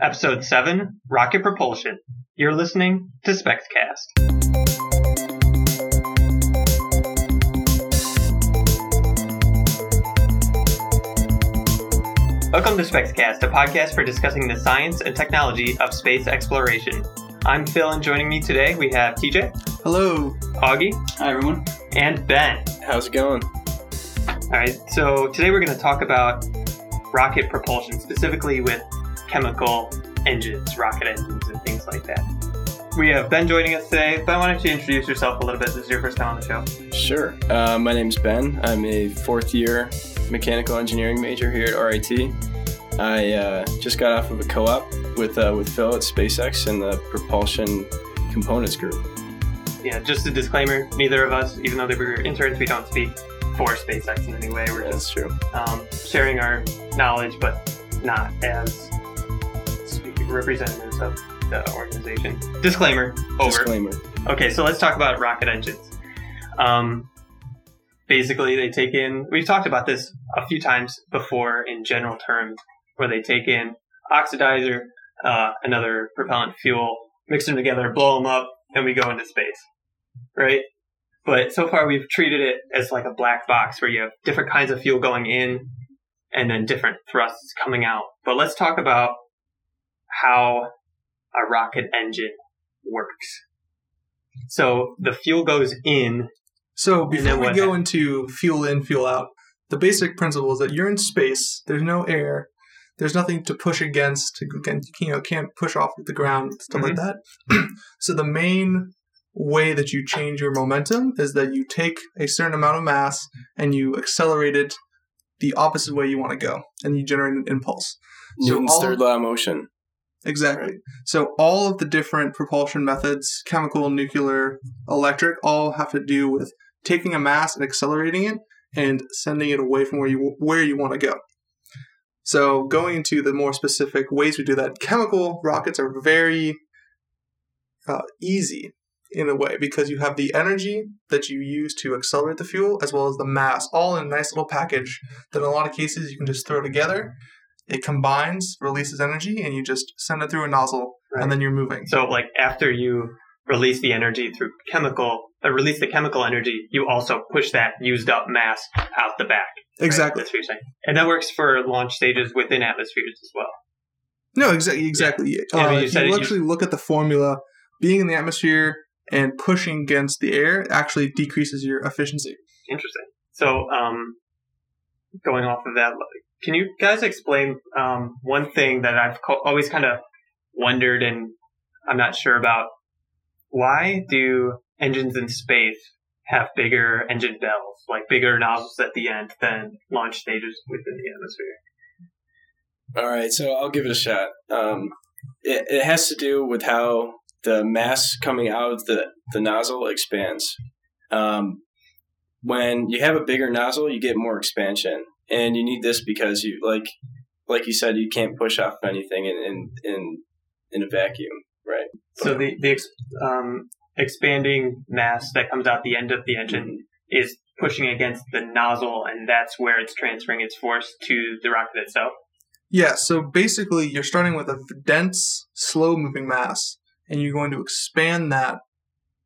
Episode 7 Rocket Propulsion. You're listening to SpexCast. Welcome to SpexCast, a podcast for discussing the science and technology of space exploration. I'm Phil, and joining me today we have TJ, Hello. Augie, Hi, everyone. and Ben. How's it going? All right, so today we're going to talk about rocket propulsion, specifically with chemical engines, rocket engines, and things like that. We have Ben joining us today. Ben, why don't you introduce yourself a little bit? This is your first time on the show. Sure. Uh, my name's Ben. I'm a fourth year mechanical engineering major here at RIT. I uh, just got off of a co op with, uh, with Phil at SpaceX in the propulsion components group. Yeah, just a disclaimer: neither of us, even though they were interns, we don't speak for SpaceX in any way. We're just That's true. um, sharing our knowledge, but not as representatives of the organization. Disclaimer. Over. Disclaimer. Okay, so let's talk about rocket engines. Um, basically, they take in, we've talked about this a few times before in general terms, where they take in oxidizer, uh, another propellant fuel, mix them together, blow them up, and we go into space. Right? But so far, we've treated it as like a black box where you have different kinds of fuel going in and then different thrusts coming out. But let's talk about how a rocket engine works. So the fuel goes in. So then before we go happens? into fuel in, fuel out, the basic principle is that you're in space. There's no air. There's nothing to push against. To, again, you know, can't push off the ground, stuff like mm-hmm. that. so the main way that you change your momentum is that you take a certain amount of mass and you accelerate it the opposite way you want to go, and you generate an impulse. So Newton's all- third law of motion. Exactly. So all of the different propulsion methods, chemical, nuclear, electric, all have to do with taking a mass and accelerating it and sending it away from where you where you want to go. So going into the more specific ways we do that, chemical rockets are very uh, easy in a way because you have the energy that you use to accelerate the fuel as well as the mass all in a nice little package that in a lot of cases you can just throw together it combines, releases energy, and you just send it through a nozzle, Right. and then you're moving. So like after you release the energy through chemical, uh, release the chemical energy, you also push that used up mass out the back. right? exactly. That's what you're saying. And that works for launch stages within atmospheres as well. No, exactly. Exactly. Yeah, I mean, Uh, you if said you it- actually look at the formula, being in the atmosphere and pushing against the air actually decreases your efficiency. Interesting. So, um, going off of that, can you guys explain um, one thing that I've co- always kind of wondered and I'm not sure about? Why do engines in space have bigger engine bells, like bigger nozzles at the end than launch stages within the atmosphere? All right, so I'll give it a shot. Um, it, it has to do with how the mass coming out of the, the nozzle expands. Um, when you have a bigger nozzle, you get more expansion, and you need this because you like, like you said, you can't push off anything in in in, in a vacuum, right? So the the ex- um, expanding mass that comes out the end of the engine is pushing against the nozzle, and that's where it's transferring its force to the rocket itself. Yeah. So basically, you're starting with a dense, slow-moving mass, and you're going to expand that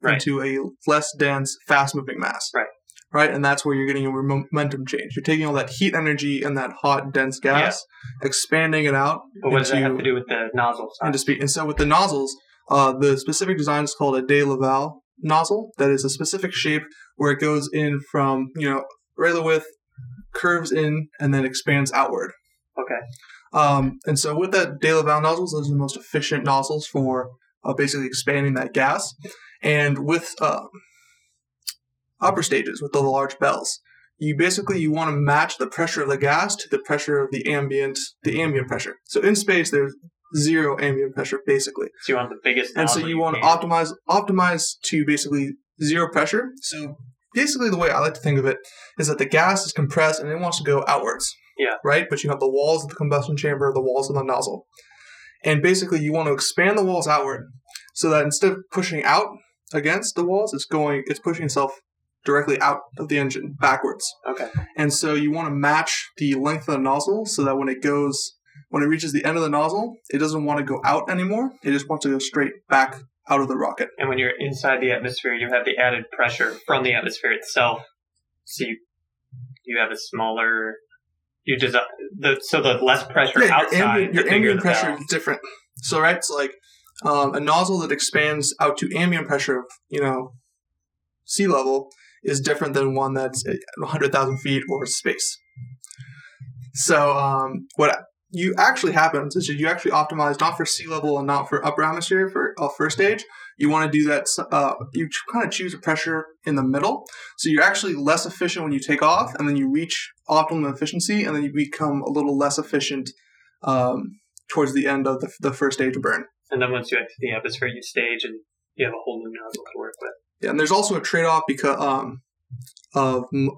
Right. into a less dense, fast-moving mass. Right. Right, and that's where you're getting your momentum change. You're taking all that heat energy and that hot, dense gas, expanding it out But what does that have to do with the nozzle side? into speed. And so with the nozzles, uh, the specific design is called a De Laval nozzle. That is a specific shape where it goes in from you know regular width, curves in, and then expands outward. Okay. Um, and so with that De Laval nozzles, those are the most efficient nozzles for uh, basically expanding that gas. And with um, upper stages, with the large bells, you basically you want to match the pressure of the gas to the pressure of the ambient the ambient pressure. So in space, there's zero ambient pressure basically, So you want the biggest and so nozzle you want to optimize optimize to basically zero pressure. So basically, the way I like to think of it is that the gas is compressed and it wants to go outwards. Yeah. Right, but you have the walls of the combustion chamber, the walls of the nozzle, and basically you want to expand the walls outward so that instead of pushing out against the walls, it's going it's pushing itself directly out of the engine backwards. Okay. And so you want to match the length of the nozzle so that when it goes when it reaches the end of the nozzle, it doesn't want to go out anymore. It just wants to go straight back out of the rocket. And when you're inside the atmosphere, you have the added pressure from the atmosphere itself. So you, you have a smaller. You just the so the less pressure Yeah, outside, your ambient, your ambient pressure valve. is different. So right, it's like um, a nozzle that expands out to ambient pressure of you know sea level is different than one that's 100,000 feet or space. So um, what you actually happens is you actually optimize not for sea level and not for upper atmosphere for uh, first stage. You want to do that. Uh, you kind of choose a pressure in the middle, so you're actually less efficient when you take off, and then you reach optimum efficiency, and then you become a little less efficient um, towards the end of the, the first stage burn. And then once you enter the atmosphere, you stage and you have a whole new nozzle to work with. Yeah, and there's also a trade-off because um, of m-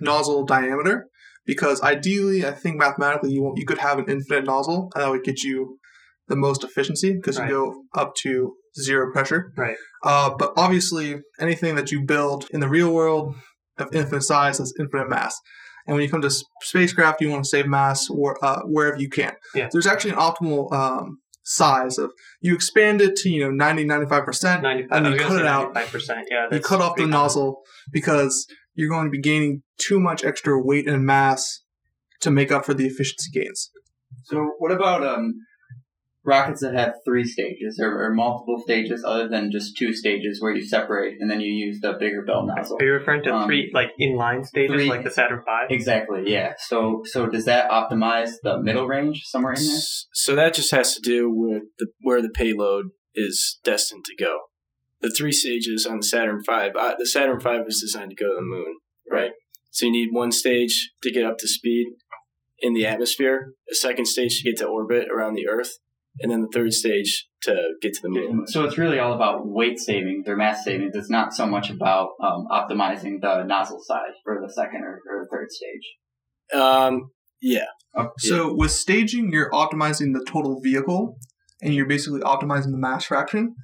nozzle diameter. Because ideally, I think mathematically, you you could have an infinite nozzle, and that would get you the most efficiency because Right. you go up to zero pressure. Right. Uh, but obviously, anything that you build in the real world of infinite size has infinite mass. And when you come to spacecraft, you want to save mass or, uh, wherever you can. Yeah. There's actually an optimal um, size of you expand it to you know 90 95% 95, And I you cut it out. 95%. Yeah, you cut off the common. nozzle because you're going to be gaining too much extra weight and mass to make up for the efficiency gains. So what about um rockets that have three stages or, or multiple stages other than just two stages where you separate and then you use the bigger bell nozzle? Are you referring to Um, three like inline stages three- like the Saturn V? Exactly, yeah. So so does that optimize the middle range somewhere in there? So that just has to do with the, where the payload is destined to go. The three stages on the Saturn V, uh, the Saturn V is designed to go to the moon, right? So you need one stage to get up to speed in the atmosphere, a second stage to get to orbit around the Earth, and then the third stage to get to the moon. So it's really all about weight savings or mass savings. It's not so much about um, optimizing the nozzle size for the second or, or third stage. Um, yeah, Oh, So with staging, you're optimizing the total vehicle, and you're basically optimizing the mass fraction.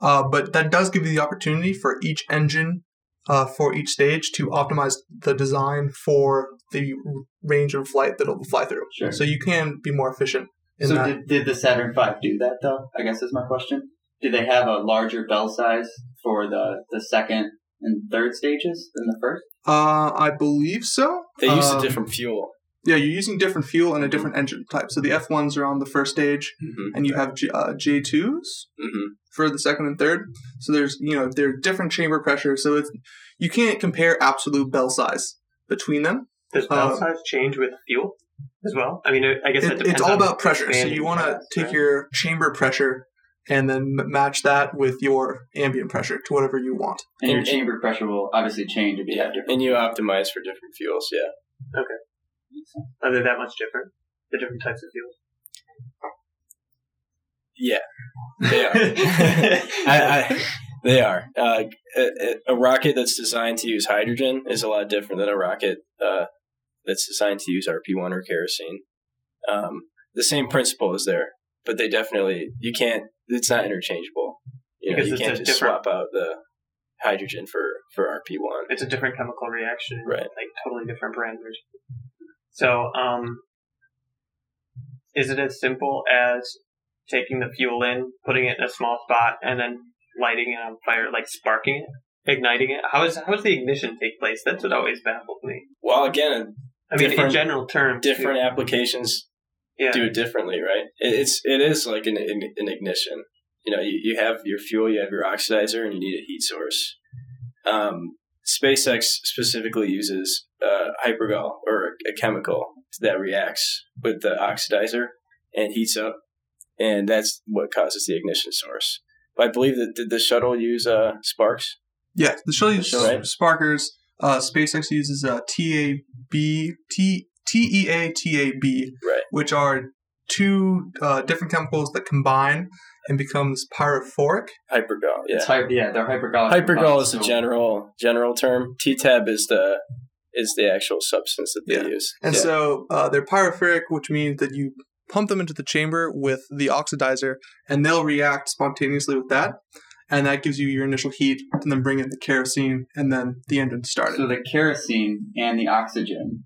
Uh, but that does give you the opportunity for each engine uh, for each stage to optimize the design for the range of flight that it'll fly through. Sure. So you can be more efficient in So that. did, did the Saturn V do that though? I guess is my question. Did they have a larger bell size for the, the second and third stages than the first? uh, I believe so. they used Um, a different fuel. Yeah, you're using different fuel and a different engine type. So the F1s are on the first stage, hmm and you have J- uh, J2s hmm for the second and third. So there's you know there are different chamber pressure. So it's you can't compare absolute bell size between them. Does bell Uh, size change with fuel as well? I mean, I guess it, It, it's all about pressure. So you want to take right? your chamber pressure and then match that with your ambient pressure to whatever you want. And your chamber pressure will obviously change if you have different. And you optimize for different fuels, yeah. Okay. Are they that much different? The different types of fuels. Yeah, they are. I, I, they are. Uh, a, a rocket that's designed to use hydrogen is a lot different than a rocket uh, that's designed to use RP1 or kerosene. Um, the same principle is there, but they definitely you can't. It's not interchangeable. You know, Because you it's can't just swap out the hydrogen for for RP1. It's a different chemical reaction, Right. Like totally different parameters. So, um, is it as simple as taking the fuel in, putting it in a small spot, and then lighting it on fire, like sparking it, igniting it? How is how does the ignition take place? That's what always baffles me. Well, again, I mean, in general terms, different applications Yeah. do it differently, right? It's it is like an, an, an ignition. You know, you, you have your fuel, you have your oxidizer, and you need a heat source. Um, SpaceX specifically uses uh, hypergol or a chemical that reacts with the oxidizer and heats up, and that's what causes the ignition source. But I believe that did the shuttle use uh, sparks? Yeah, the shuttle uses Right. sparkers. Uh, SpaceX uses uh, TEB, T, TEA, TEB, Right. which are two uh, different chemicals that combine and becomes pyrophoric. Hypergol, yeah. It's hy- yeah, they're hypergolic. Hypergol compounds, is the so- general general term. T-tab is the is the actual substance that they Yeah. use. And Yeah. so uh, they're pyrophoric, which means that you pump them into the chamber with the oxidizer, and they'll react spontaneously with that. And that gives you your initial heat, and then bring in the kerosene, and then the engine started. So the kerosene and the oxygen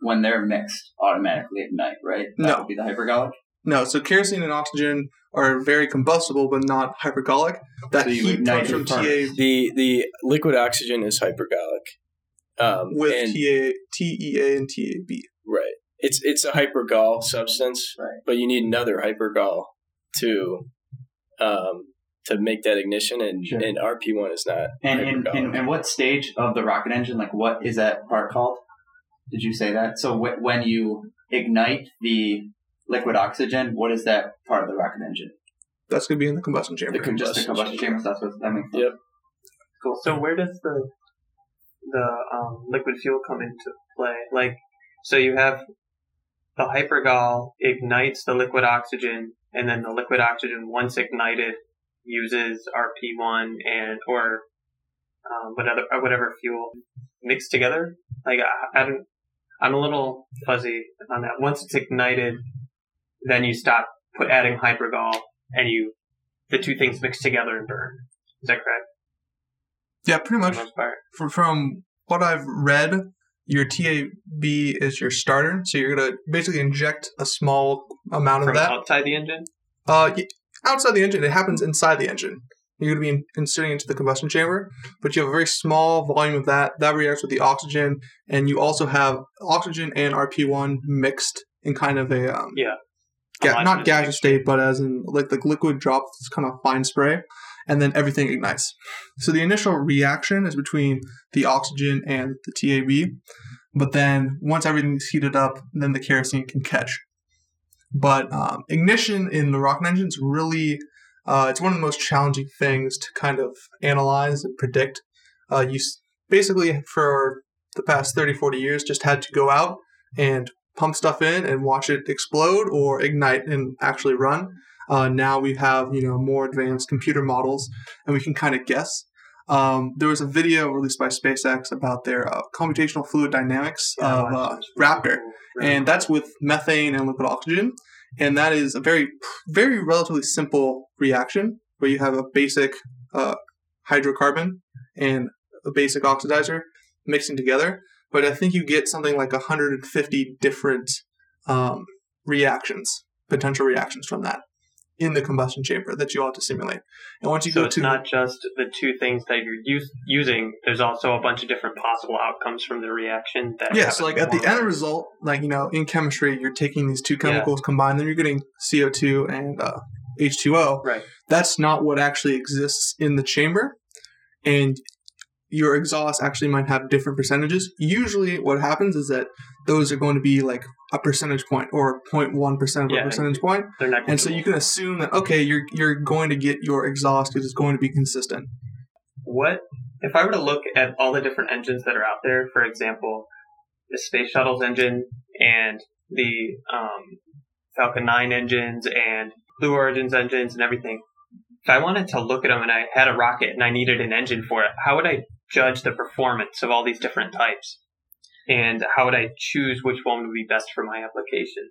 when they're mixed, automatically ignite, right? That No. would be the hypergolic. No, so kerosene and oxygen are very combustible, but not hypergolic. That So you heat comes from TA. The the liquid oxygen is hypergolic. Um, with and- TA, TEA and TEB. right. It's it's a hypergol substance, Right. but you need another hypergol to um, to make that ignition, and Sure. and RP one is not. And in, in, in what stage of the rocket engine, like what is that part called? Did you say that? So wh- when you ignite the liquid oxygen, what is that part of the rocket engine? That's going to be in the combustion chamber. The Just the combustion combustion chamber. So that's what that makes sense. Yep. Cool. So where does the the um, liquid fuel come into play? Like, so you have the hypergol ignites the liquid oxygen, and then the liquid oxygen, once ignited, uses RP1 and or um, whatever uh, whatever fuel mixed together. Like, I, I don't. I'm a little fuzzy on that. Once it's ignited, then you stop put adding hypergol, and you the two things mix together and burn. Is that correct? Yeah, pretty much. the most part. From, from what I've read, your TEB is your starter. So you're going to basically inject a small amount of From that. outside the engine? Uh, outside the engine, it happens inside the engine. You're going to be inserting into the combustion chamber, but you have a very small volume of that. That reacts with the oxygen, and you also have oxygen and RP1 mixed in kind of a um, Yeah. ga- not gaseous state, but as in like the liquid drops kind of fine spray, and then everything ignites. So the initial reaction is between the oxygen and the TEB, but then once everything's heated up, then the kerosene can catch. But um, ignition in the rocket engine is really uh, it's one of the most challenging things to kind of analyze and predict. Uh, you s- basically for the past 30, 40 years just had to go out and pump stuff in and watch it explode or ignite and actually run. Uh, now we have you know more advanced computer models and we can kind of guess. Um, there was a video released by SpaceX about their uh, computational fluid dynamics of uh, Raptor, and that's with methane and liquid oxygen, and that is a very, very relatively simple reaction where you have a basic uh, hydrocarbon and a basic oxidizer mixing together. But I think you get something like 150 different um, reactions, potential reactions from that in the combustion chamber that you ought to simulate. And once you so go it's to not just the two things that you're use, using. There's also a bunch of different possible outcomes from the reaction. That Yeah, so like at the end result, like you know, in chemistry, you're taking these two chemicals, combine them, you're getting CO2 and uh, H2O. Right. That's not what actually exists in the chamber, and your exhaust actually might have different percentages. Usually, what happens is that those are going to be like a percentage point or 0.1 percent of Yeah. a percentage point, They're not. and so you can assume that okay, you're you're going to get your exhaust because it's going to be consistent. What if I were to look at all the different engines that are out there? For example, the space shuttle's engine and the um, Falcon 9 engines and Blue Origin's engines and everything. If I wanted to look at them and I had a rocket and I needed an engine for it, how would I judge the performance of all these different types? And how would I choose which one would be best for my application?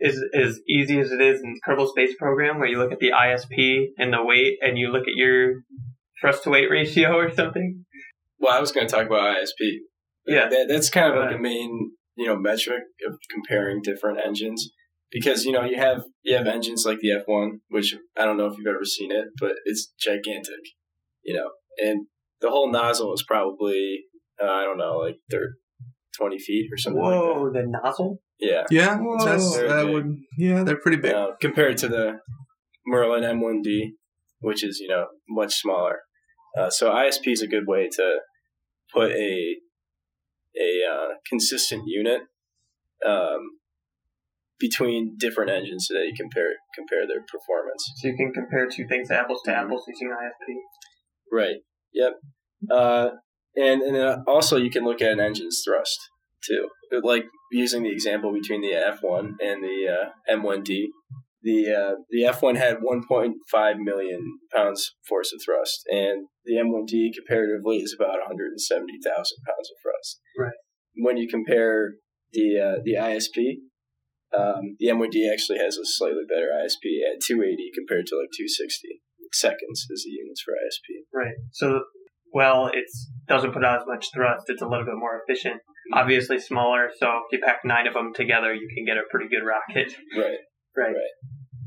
Is as easy as it is in Kerbal Space Program, where you look at the ISP and the weight, and you look at your thrust to weight ratio or something. Well, I was going to talk about ISP. Yeah. That, that's kind of like a main, you know, metric of comparing different engines because you know you have you have engines like the F1, which I don't know if you've ever seen it, but it's gigantic, you know, and the whole nozzle is probably uh, I don't know, like they're twenty feet or something like Whoa, the nozzle? Yeah, Yeah, Whoa. that's Very that big. would yeah, they're pretty big. uh, compared to the Merlin M1D, which is you know much smaller. Uh, so ISP is a good way to put a a uh, consistent unit um, between different engines so that you compare compare their performance. So you can compare two things apples to apples using ISP. Right. Yep. Uh, and and then also you can look at an engine's thrust too. Like using the example between the F1 and the uh, M1D. The uh, the F1 had 1.5 million pounds force of thrust, and the M1D comparatively is about 170,000 pounds of thrust. Right. When you compare the uh, the ISP, um, the M1D actually has a slightly better ISP at 280 compared to like 260 seconds is the units for ISP. Right. So, well, it doesn't put out as much thrust. It's a little bit more efficient. obviously smaller. So if you pack nine of them together, you can get a pretty good rocket. Right. Right.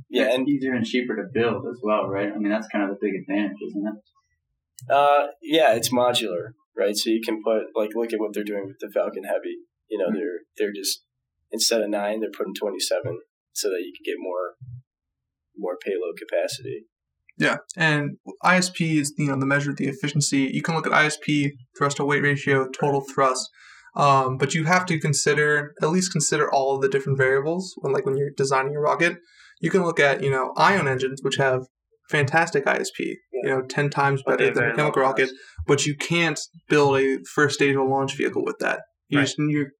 Yeah, it's and easier and cheaper to build as well, right? I mean, that's kind of the big advantage, isn't it? uh, yeah, it's modular, right? So you can put like look at what they're doing with the Falcon Heavy. You know, they're they're just instead of nine, they're putting twenty seven so that you can get more more payload capacity. Yeah, and ISP is you know the measure of the efficiency. You can look at ISP thrust to weight ratio, total thrust, um, but you have to consider at least consider all of the different variables when like when you're designing your rocket. You can look at you know ion engines which have fantastic ISP, you know ten times But they better than a chemical rocket, but you can't build a first stage of a launch vehicle with that. You Right. just you're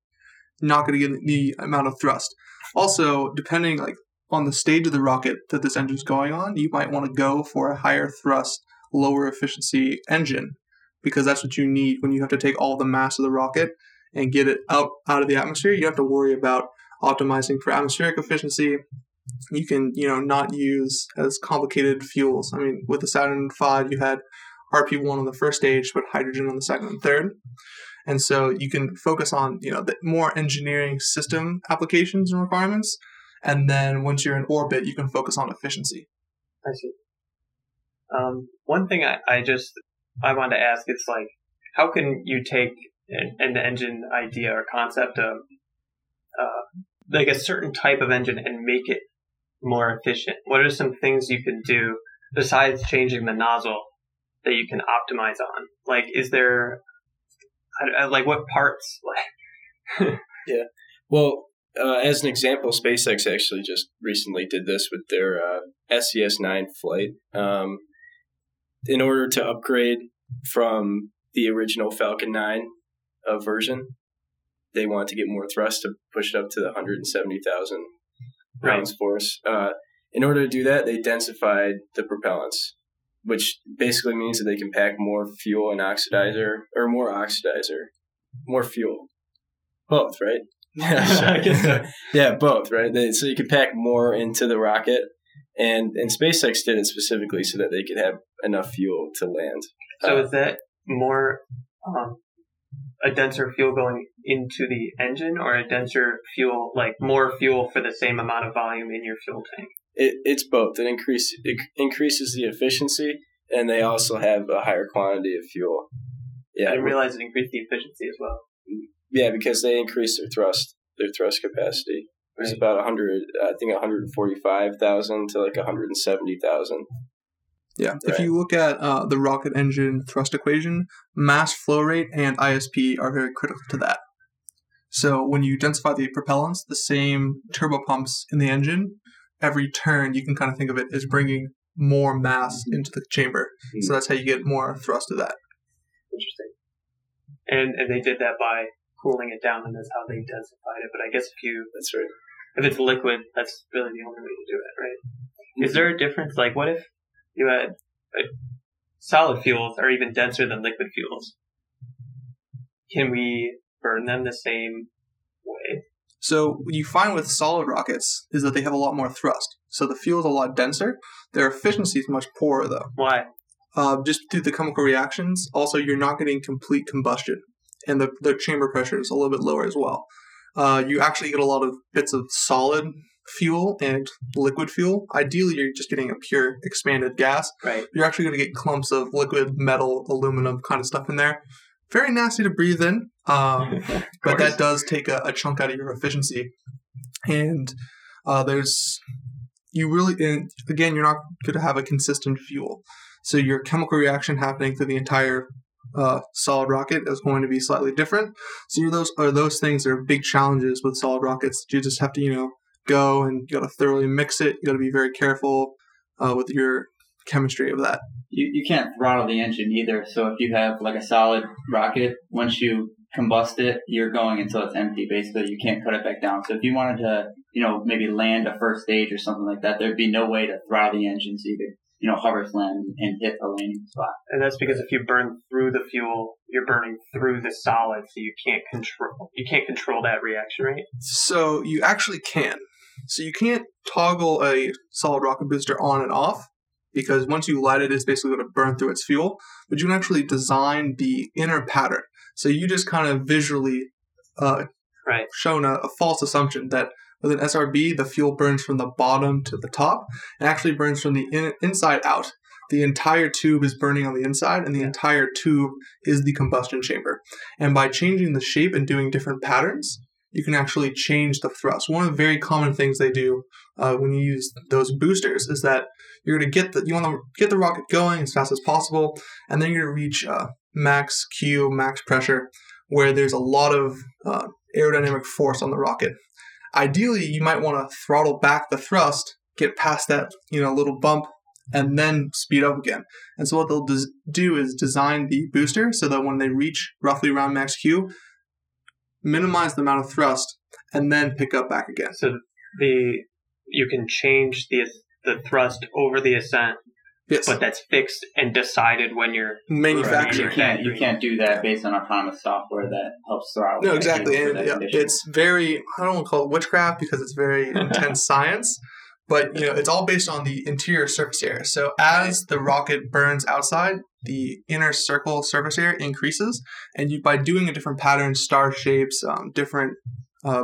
not going to get the amount of thrust. Also, depending like on the stage of the rocket that this engine's going on, you might want to go for a higher thrust, lower efficiency engine because that's what you need when you have to take all the mass of the rocket and get it out out of the atmosphere. You have to worry about optimizing for atmospheric efficiency. You can, you know, not use as complicated fuels. I mean, with the Saturn V, you had RP1 on the first stage, but hydrogen on the second and third. And so you can focus on, you know, the more engineering system applications and requirements. And then once you're in orbit, you can focus on efficiency. I see. Um, one thing I, I just I wanted to ask is like, how can you take an, an engine idea or concept of uh, like a certain type of engine and make it more efficient? What are some things you can do besides changing the nozzle that you can optimize on? Like, is there I, I, like what parts? Like, Yeah. Well, uh, as an example, SpaceX actually just recently did this with their uh, SES 9 flight. Um, in order to upgrade from the original Falcon 9 uh, version, they wanted to get more thrust to push it up to the 170,000 pounds force. Uh, in order to do that, they densified the propellants, which basically means that they can pack more fuel and oxidizer, or more oxidizer, more fuel. Both, right? I guess so. yeah, both, right? They, so you can pack more into the rocket, and and SpaceX did it specifically so that they could have enough fuel to land. So Uh, is that more um, a denser fuel going into the engine, or a denser fuel, like more fuel for the same amount of volume in your fuel tank? it, it's both. It increase it increases the efficiency, and they also have a higher quantity of fuel. I Yeah, didn't realize it increased the efficiency as well. Yeah, because they increase their thrust, their thrust capacity. It's Right. about 100, I think 145,000 to like 170,000. Yeah. If you look at uh, the rocket engine thrust equation, mass flow rate and ISP are very critical to that. So when you densify the propellants, the same turbo pumps in the engine, every turn you can kind of think of it as bringing more mass into the chamber. So that's how you get more thrust to that. Interesting. And and they did that by cooling it down, and that's how they densified it. But I guess if you That's right. if it's liquid, that's really the only way to do it, right? Is there a difference? Like, what if you had uh, solid fuels are even denser than liquid fuels? Can we burn them the same way? So what you find with solid rockets is that they have a lot more thrust. So the fuel is a lot denser. Their efficiency is much poorer though. Why? uh, just through the chemical reactions. Also, you're not getting complete combustion, and the, the chamber pressure is a little bit lower as well. Uh, you actually get a lot of bits of solid fuel and liquid fuel. Ideally, you're just getting a pure expanded gas. Right. You're actually going to get clumps of liquid metal, aluminum kind of stuff in there. Very nasty to breathe in, um, but that does take a, a chunk out of your efficiency. And uh, there's you really and again you're not going to have a consistent fuel, so your chemical reaction happening through the entire uh, solid rocket is going to be slightly different. So those are those things are big challenges with solid rockets. You just have to you know go and you got to thoroughly mix it. You got to be very careful uh, with your chemistry of that. You, you can't throttle the engine either. So if you have like a solid rocket, once you combust it, you're going until it's empty. Basically, you can't cut it back down. So if you wanted to, you know, maybe land a first stage or something like that, there'd be no way to throttle the engines so you know, hover slam and hit a landing spot. And that's because if you burn through the fuel, you're burning through the solid, so you can't control you can't control that reaction, rate. So you actually can. So you can't toggle a solid rocket booster on and off because once you light it, it's basically going to burn through its fuel. But you can actually design the inner pattern. So you just kind of visually uh, Right. shown a, a false assumption that with an SRB, the fuel burns from the bottom to the top. It actually burns from the in, inside out. The entire tube is burning on the inside, and the entire tube is the combustion chamber. And by changing the shape and doing different patterns, you can actually change the thrust. One of the very common things they do uh, when you use those boosters is that you're going to get the you want to get the rocket going as fast as possible, and then you're going to reach uh, max Q, max pressure, where there's a lot of uh, aerodynamic force on the rocket. Ideally, you might want to throttle back the thrust, get past that you know little bump, and then speed up again. And so what they'll des- do is design the booster so that when they reach roughly around max Q, minimize the amount of thrust, and then pick up back again. So the you can change the the thrust over the ascent, Yes, but that's fixed and decided when you're manufacturing. You can't you can't do that based on autonomous software that helps throttle. No, exactly. And yeah, it's very, I don't want to call it witchcraft because it's very intense science, but you know, it's all based on the interior surface area. So as the rocket burns outside, the inner circle surface area increases, and you by doing a different pattern, star shapes, um, different uh,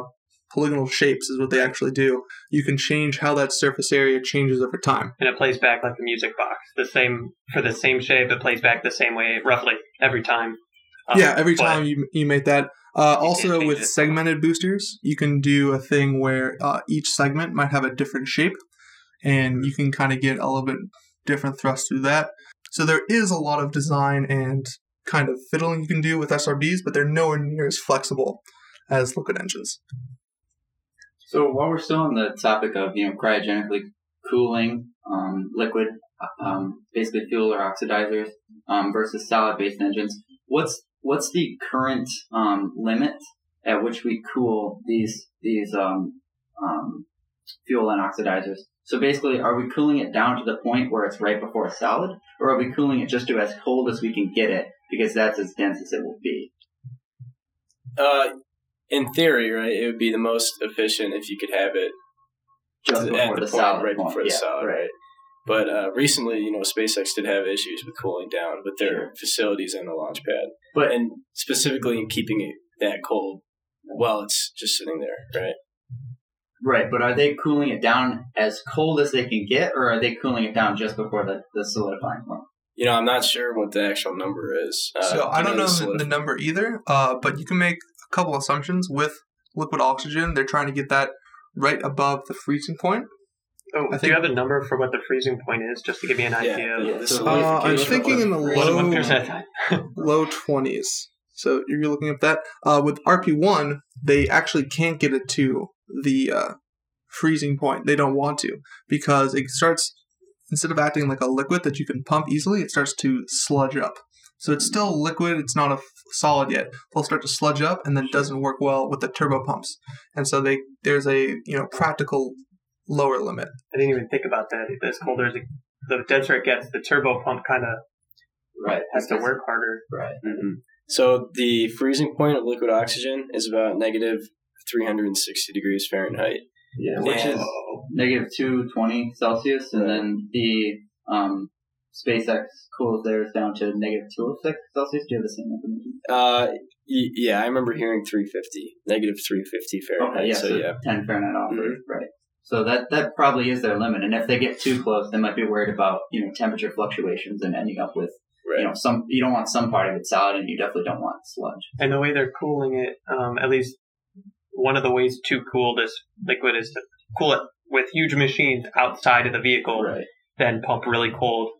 polygonal shapes is what they actually do. You can change how that surface area changes over time. and it plays back like the music box, the same for the same shape. It plays back the same way roughly every time. Um, yeah, every time you you make that. Uh, also, with it. segmented boosters, you can do a thing where uh, each segment might have a different shape, and you can kind of get a little bit different thrust through that. So there is a lot of design and kind of fiddling you can do with SRBs, but they're nowhere near as flexible as liquid engines. So while we're still on the topic of you know cryogenically cooling um, liquid, um, basically fuel or oxidizers um, versus solid based engines, what's what's the current um, limit at which we cool these these um, um, fuel and oxidizers? So basically, are we cooling it down to the point where it's right before a solid, or are we cooling it just to as cold as we can get it because that's as dense as it will be? Uh, in theory, right, it would be the most efficient if you could have it Just at before the, the, point solid right point. before the yeah, solid, right? But uh, recently, you know, SpaceX did have issues with cooling down with their Sure. facilities and the launch pad, But and specifically in keeping it that cold while it's just sitting there, right? Right, but are they cooling it down as cold as they can get, or are they cooling it down just before the, the solidifying point? You know, I'm not sure what the actual number is. Uh, so I don't know the the, the number either, uh, but you can make a couple assumptions with liquid oxygen. They're trying to get that right above the freezing point. Oh, I do think- you have a number for what the freezing point is, just to give me an idea? yeah, of the so Uh, I'm thinking in the low low 20s. So you're looking at that. Uh, with RP1, they actually can't get it to the uh, freezing point. They don't want to because it starts, instead of acting like a liquid that you can pump easily, it starts to sludge up. So it's still liquid, it's not a f- solid yet. They'll start to sludge up and then it doesn't work well with the turbo pumps. And so they there's a you know practical lower limit. I didn't even think about that. As colder as it, the denser it gets, the turbo pump kind of Right, has to work harder. Right. Mhm. So the freezing point of liquid oxygen is about negative 360 degrees Fahrenheit. Yeah, which And- is negative two twenty Celsius, and Right. then the um, SpaceX cools theirs down to negative two hundred six Celsius. Do you have the same information? Uh, y- yeah, I remember hearing 350, negative 350 Fahrenheit. Okay, yeah, so, so yeah. ten Fahrenheit off, Mhm. right? So that that probably is their limit, and if they get too close, they might be worried about you know temperature fluctuations and ending up with Right. you know some you don't want some part of it solid, and you definitely don't want sludge. And the way they're cooling it, um, at least one of the ways to cool this liquid is to cool it with huge machines outside of the vehicle, Right. then pump really cold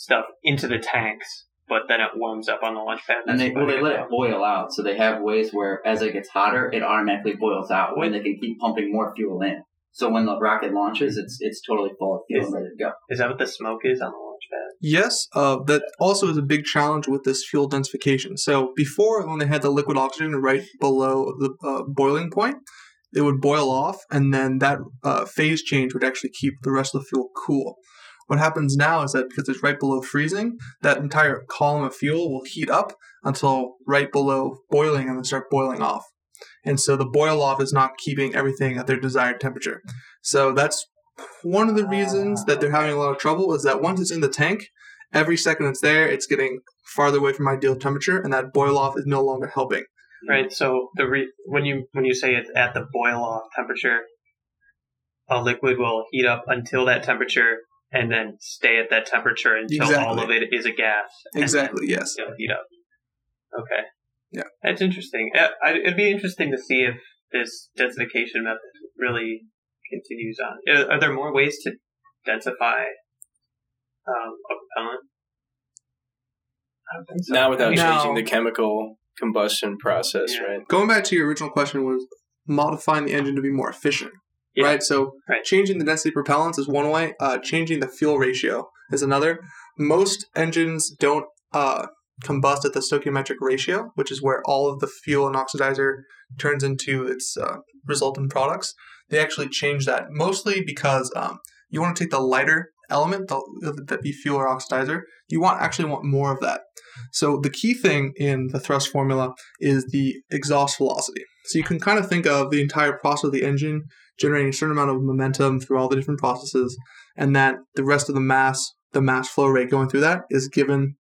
stuff into the tanks, but then it warms up on the launch pad. And they well they let it boil out, so they have ways where as it gets hotter, it automatically boils out, and they can keep pumping more fuel in. So when the rocket launches, it's it's totally full of fuel and ready to go. Is that what the smoke is on the launch pad? Yes, uh, that also is a big challenge with this fuel densification. So before, when they had the liquid oxygen right below the uh, boiling point, it would boil off, and then that uh, phase change would actually keep the rest of the fuel cool. What happens now is that because it's right below freezing, that entire column of fuel will heat up until right below boiling and then start boiling off. And so the boil off is not keeping everything at their desired temperature. So that's one of the reasons that they're having a lot of trouble is that once it's in the tank, every second it's there, it's getting farther away from ideal temperature, and that boil off is no longer helping. right? So the re- when you when you say it's at the boil off temperature, a liquid will heat up until that temperature and then stay at that temperature until all of it is a gas. and Exactly. Yes. it'll heat up. Okay. Yeah. That's interesting. Uh, It'd be interesting to see if this densification method really continues on. Are are there more ways to densify um, a propellant? Don't so. Not without No. changing the chemical combustion process, Yeah. right? Going back to your original question was modifying the engine to be more efficient. Yeah. Right. So Right. changing the density propellants is one way. Uh, changing the fuel ratio is another. Most engines don't uh, combust at the stoichiometric ratio, which is where all of the fuel and oxidizer turns into its uh, resultant products. They actually change that mostly because um, you want to take the lighter element, the, that be fuel or oxidizer. You want actually want more of that. So the key thing in the thrust formula is the exhaust velocity. So you can kind of think of the entire process of the engine generating a certain amount of momentum through all the different processes, and that the rest of the mass, the mass flow rate going through that is given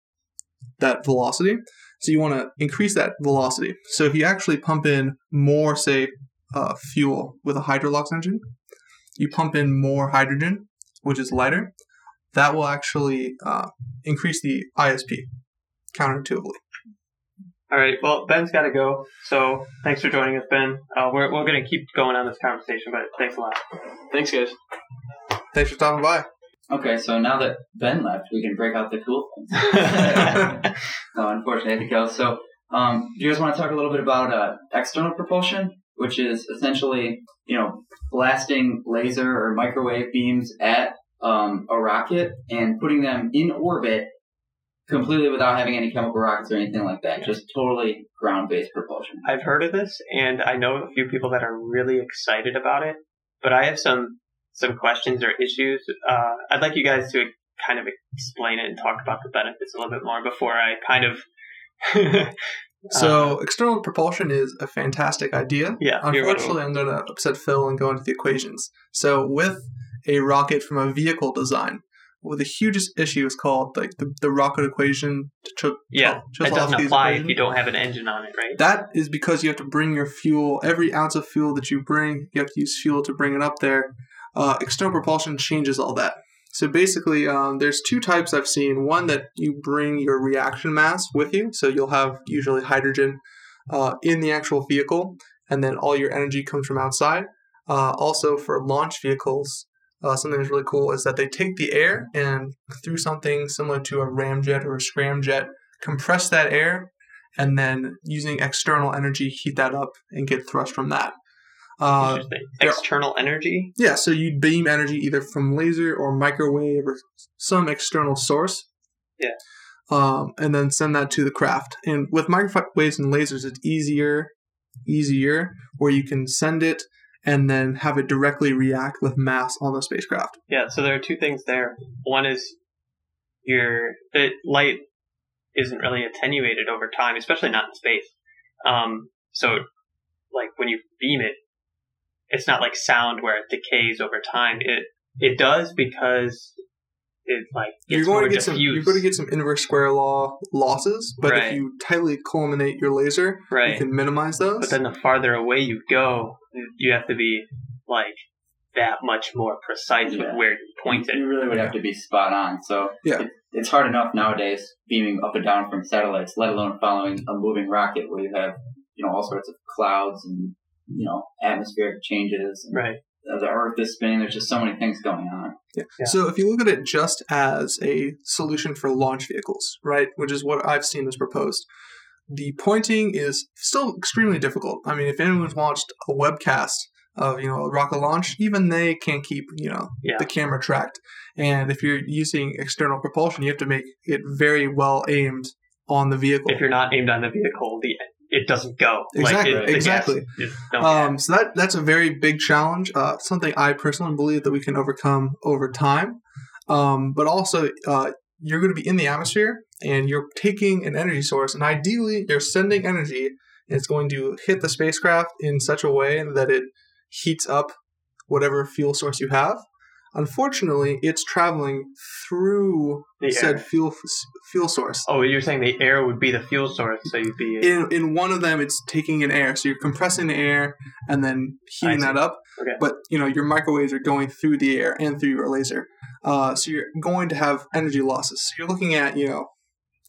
that velocity. So you want to increase that velocity. So if you actually pump in more, say, uh, fuel with a hydrolox engine, you pump in more hydrogen, which is lighter, that will actually uh, increase the ISP counterintuitively. All right. Well, Ben's got to go. So thanks for joining us, Ben. Uh, we're we're going to keep going on this conversation, but thanks a lot. Thanks, guys. Thanks for stopping by. Okay, so now that Ben left, we can break out the cool things. no, unfortunately, I had to go. So, um, do you guys want to talk a little bit about uh, external propulsion, which is essentially, you know, blasting laser or microwave beams at um, a rocket and putting them in orbit completely without having any chemical rockets or anything like that. Just totally ground-based propulsion. I've heard of this, and I know a few people that are really excited about it. But I have some some questions or issues. Uh, I'd like you guys to kind of explain it and talk about the benefits a little bit more before I kind of. So external propulsion is a fantastic idea. yeah. Unfortunately, I'm going to upset Phil and go into the equations. So with a rocket from a vehicle design, well, the hugest issue is called like the, the rocket equation. To cho- yeah, cho- it doesn't apply if you don't have an engine on it, right? That is because you have to bring your fuel, every ounce of fuel that you bring, you have to use fuel to bring it up there. Uh, external propulsion changes all that. So basically, um, there's two types I've seen. One that you bring your reaction mass with you, so you'll have usually hydrogen uh, in the actual vehicle, and then all your energy comes from outside. Uh, also, for launch vehicles, uh, something that's really cool is that they take the air and through something similar to a ramjet or a scramjet, compress that air and then using external energy heat that up and get thrust from that. Uh, External energy. yeah, so you beam energy either from laser or microwave or some external source. Yeah. Um, and then send that to the craft. And with microwaves and lasers, it's easier, easier, where you can send it and then have it directly react with mass on the spacecraft. Yeah, so there are two things there. One is your the light isn't really attenuated over time, especially not in space. Um, so, like when you beam it, it's not like sound where it decays over time. It it does because it like You're going more to get some. You're going to get some inverse square law losses, but Right. if you tightly culminate your laser, you can minimize those. But then the farther away you go, you have to be like that much more precise with where you point it. You really would have to be spot on. So Yeah. it, it's hard enough nowadays beaming up and down from satellites, let alone following a moving rocket where you have you know all sorts of clouds and you know atmospheric changes. And Right. The Earth is spinning. There's just so many things going on. Yeah. Yeah. So if you look at it just as a solution for launch vehicles, right, which is what I've seen as proposed, the pointing is still extremely difficult. I mean, if anyone's watched a webcast of you know a rocket launch, even they can't keep you know Yeah. the camera tracked. And if you're using external propulsion, you have to make it very well aimed on the vehicle. If you're not aimed on the vehicle, the it doesn't go. Exactly, Like, it, gas exactly. Um, so that that's a very big challenge. Uh, something I personally believe that we can overcome over time. Um, but also, uh, you're going to be in the atmosphere and you're taking an energy source, and ideally, you're sending energy. And it's going to hit the spacecraft in such a way that it heats up whatever fuel source you have. Unfortunately, it's traveling through The said air. fuel fuel source. Oh, you're saying the air would be the fuel source, so you'd be In in one of them, it's taking in air, so you're compressing the air and then heating that up. Okay. But you know your microwaves are going through the air and through your laser, uh, so you're going to have energy losses. So you're looking at you know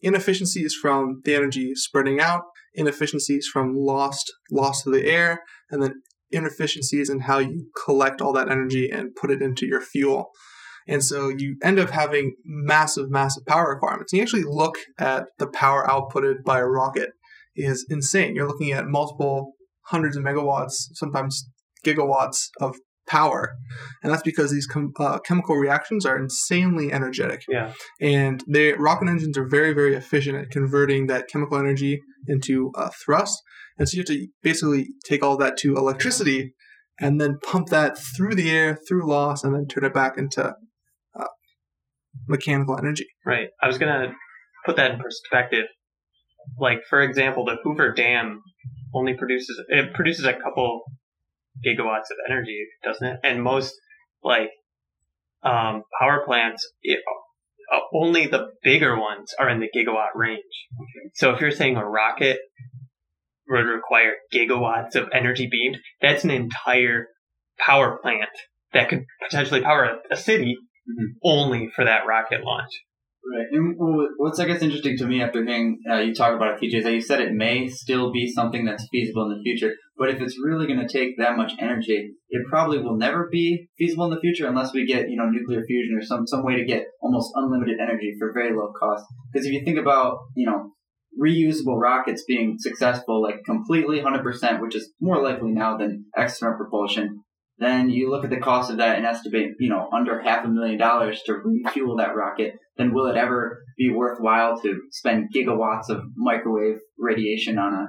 inefficiencies from the energy spreading out, inefficiencies from lost loss to the air, and then inefficiencies in how you collect all that energy and put it into your fuel. And so you end up having massive, massive power requirements. And you actually look at the power outputted by a rocket is insane. You're looking at multiple hundreds of megawatts, sometimes gigawatts of power. And that's because these com- uh, chemical reactions are insanely energetic. Yeah. And the rocket engines are very, very efficient at converting that chemical energy into uh, thrust. And so you have to basically take all that to electricity and then pump that through the air, through loss, and then turn it back into uh, mechanical energy. Right. I was gonna put that in perspective. Like for example, the Hoover Dam only produces it produces a couple gigawatts of energy, doesn't it? And most like um, power plants, it, uh, only the bigger ones are in the gigawatt range. So if you're saying a rocket would require gigawatts of energy beamed, that's an entire power plant that could potentially power a, a city Mhm. only for that rocket launch. Right. And what's I guess interesting to me after hearing uh, you talk about it, TJ, is that you said it may still be something that's feasible in the future, but if it's really going to take that much energy, it probably will never be feasible in the future unless we get you know nuclear fusion or some some way to get almost unlimited energy for very low cost. Because if you think about you know reusable rockets being successful like completely 100%, which is more likely now than external propulsion, then you look at the cost of that and estimate, you know, under half a million dollars to refuel that rocket, then will it ever be worthwhile to spend gigawatts of microwave radiation on a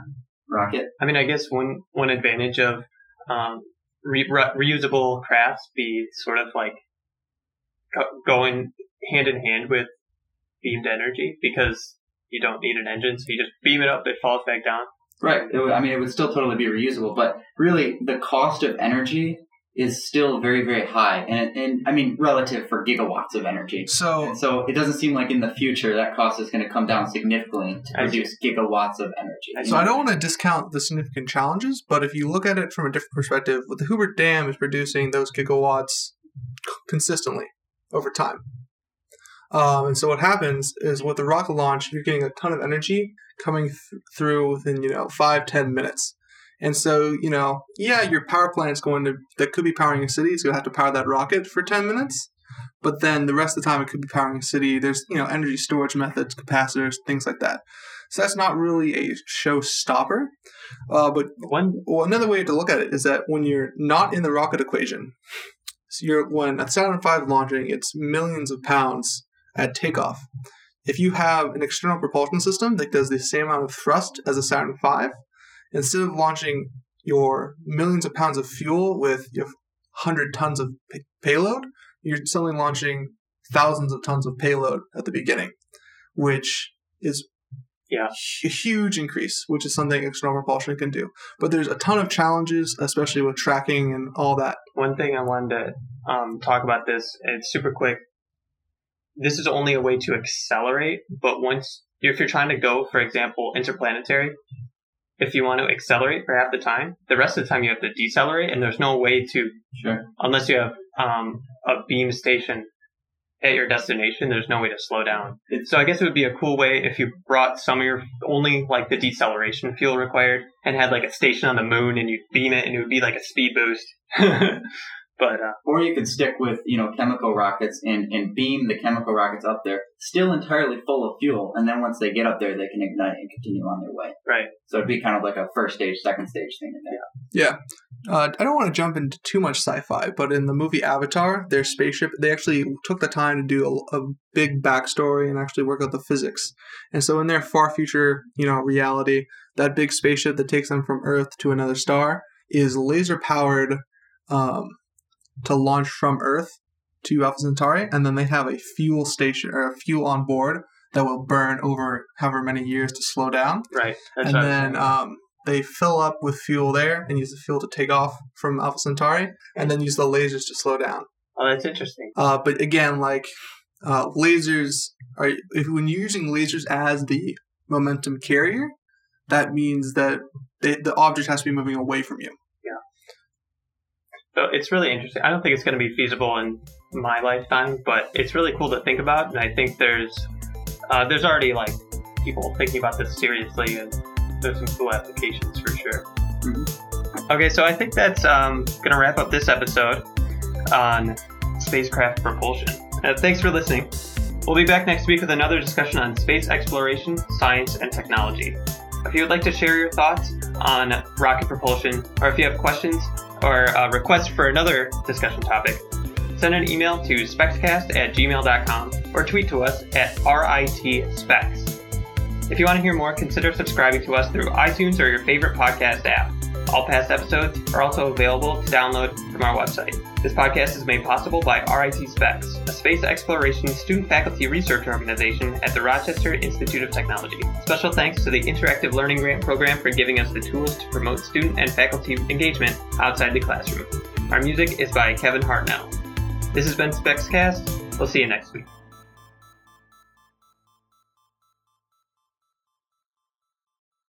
rocket? I mean, I guess one one advantage of um, re- re- reusable crafts be sort of like go- going hand in hand with beamed energy because you don't need an engine, so you just beam it up, it falls back down. Right. It would, I mean, it would still totally be reusable, but really the cost of energy is still very, very high. And, and I mean, relative for gigawatts of energy. So And so it doesn't seem like in the future that cost is going to come down significantly to I produce gigawatts of energy. So I don't want to discount the significant challenges, but if you look at it from a different perspective, the Hoover Dam is producing those gigawatts consistently over time. Um, and so what happens is with the rocket launch, you're getting a ton of energy coming th- through within you know five ten minutes. And so you know, yeah, your power plant is going to that could be powering a city is going to have to power that rocket for ten minutes. But then the rest of the time, it could be powering a city. There's you know energy storage methods, capacitors, things like that. So that's not really a showstopper. Uh, but One well, another way to look at it is that when you're not in the rocket equation, so you're when a Saturn V launching, it's millions of pounds at takeoff. If you have an external propulsion system that does the same amount of thrust as a Saturn V, instead of launching your millions of pounds of fuel with your hundred tons of pay- payload, you're suddenly launching thousands of tons of payload at the beginning, which is Yeah. a huge increase, which is something external propulsion can do. But there's a ton of challenges, especially with tracking and all that. one thing I wanted to um, talk about this, and it's super quick. This is only a way to accelerate, but once if you're trying to go, for example, interplanetary, if you want to accelerate for half the time, the rest of the time you have to decelerate, and there's no way to Sure. unless you have um, a beam station at your destination. There's no way to slow down. So I guess it would be a cool way if you brought some of your only like the deceleration fuel required and had like a station on the moon and you beam it and it would be like a speed boost. but uh, Or you could stick with, you know, chemical rockets and, and beam the chemical rockets up there, still entirely full of fuel, and then once they get up there, they can ignite and continue on their way. right. So it'd be kind of like a first stage, second stage thing in there. Yeah. Uh, I don't want to jump into too much sci-fi, but in the movie Avatar, their spaceship, they actually took the time to do a, a big backstory and actually work out the physics. And so in their far future, you know, reality, that big spaceship that takes them from Earth to another star is laser powered um, to launch from Earth to Alpha Centauri, and then they have a fuel station or a fuel on board that will burn over however many years to slow down Right. That's and then um, they fill up with fuel there and use the fuel to take off from Alpha Centauri, and then use the lasers to slow down. Oh, that's interesting. Uh, but again, like uh, lasers are if when you're using lasers as the momentum carrier, that means that the, the object has to be moving away from you. So it's really interesting. I don't think it's going to be feasible in my lifetime, but it's really cool to think about. And I think there's uh, there's already like people thinking about this seriously, and there's some cool applications for sure. Okay, so I think that's um, going to wrap up this episode on spacecraft propulsion. Uh, thanks for listening. We'll be back next week with another discussion on space exploration, science, and technology. If you would like to share your thoughts on rocket propulsion, or if you have questions or uh, requests for another discussion topic, send an email to spexcast at gmail.com or tweet to us at RITSPEX. If you want to hear more, consider subscribing to us through iTunes or your favorite podcast app. All past episodes are also available to download from our website. This podcast is made possible by RIT SPEX, a space exploration student faculty research organization at the Rochester Institute of Technology. Special thanks to the Interactive Learning Grant Program for giving us the tools to promote student and faculty engagement outside the classroom. Our music is by Kevin Hartnell. This has been SpexCast. We'll see you next week.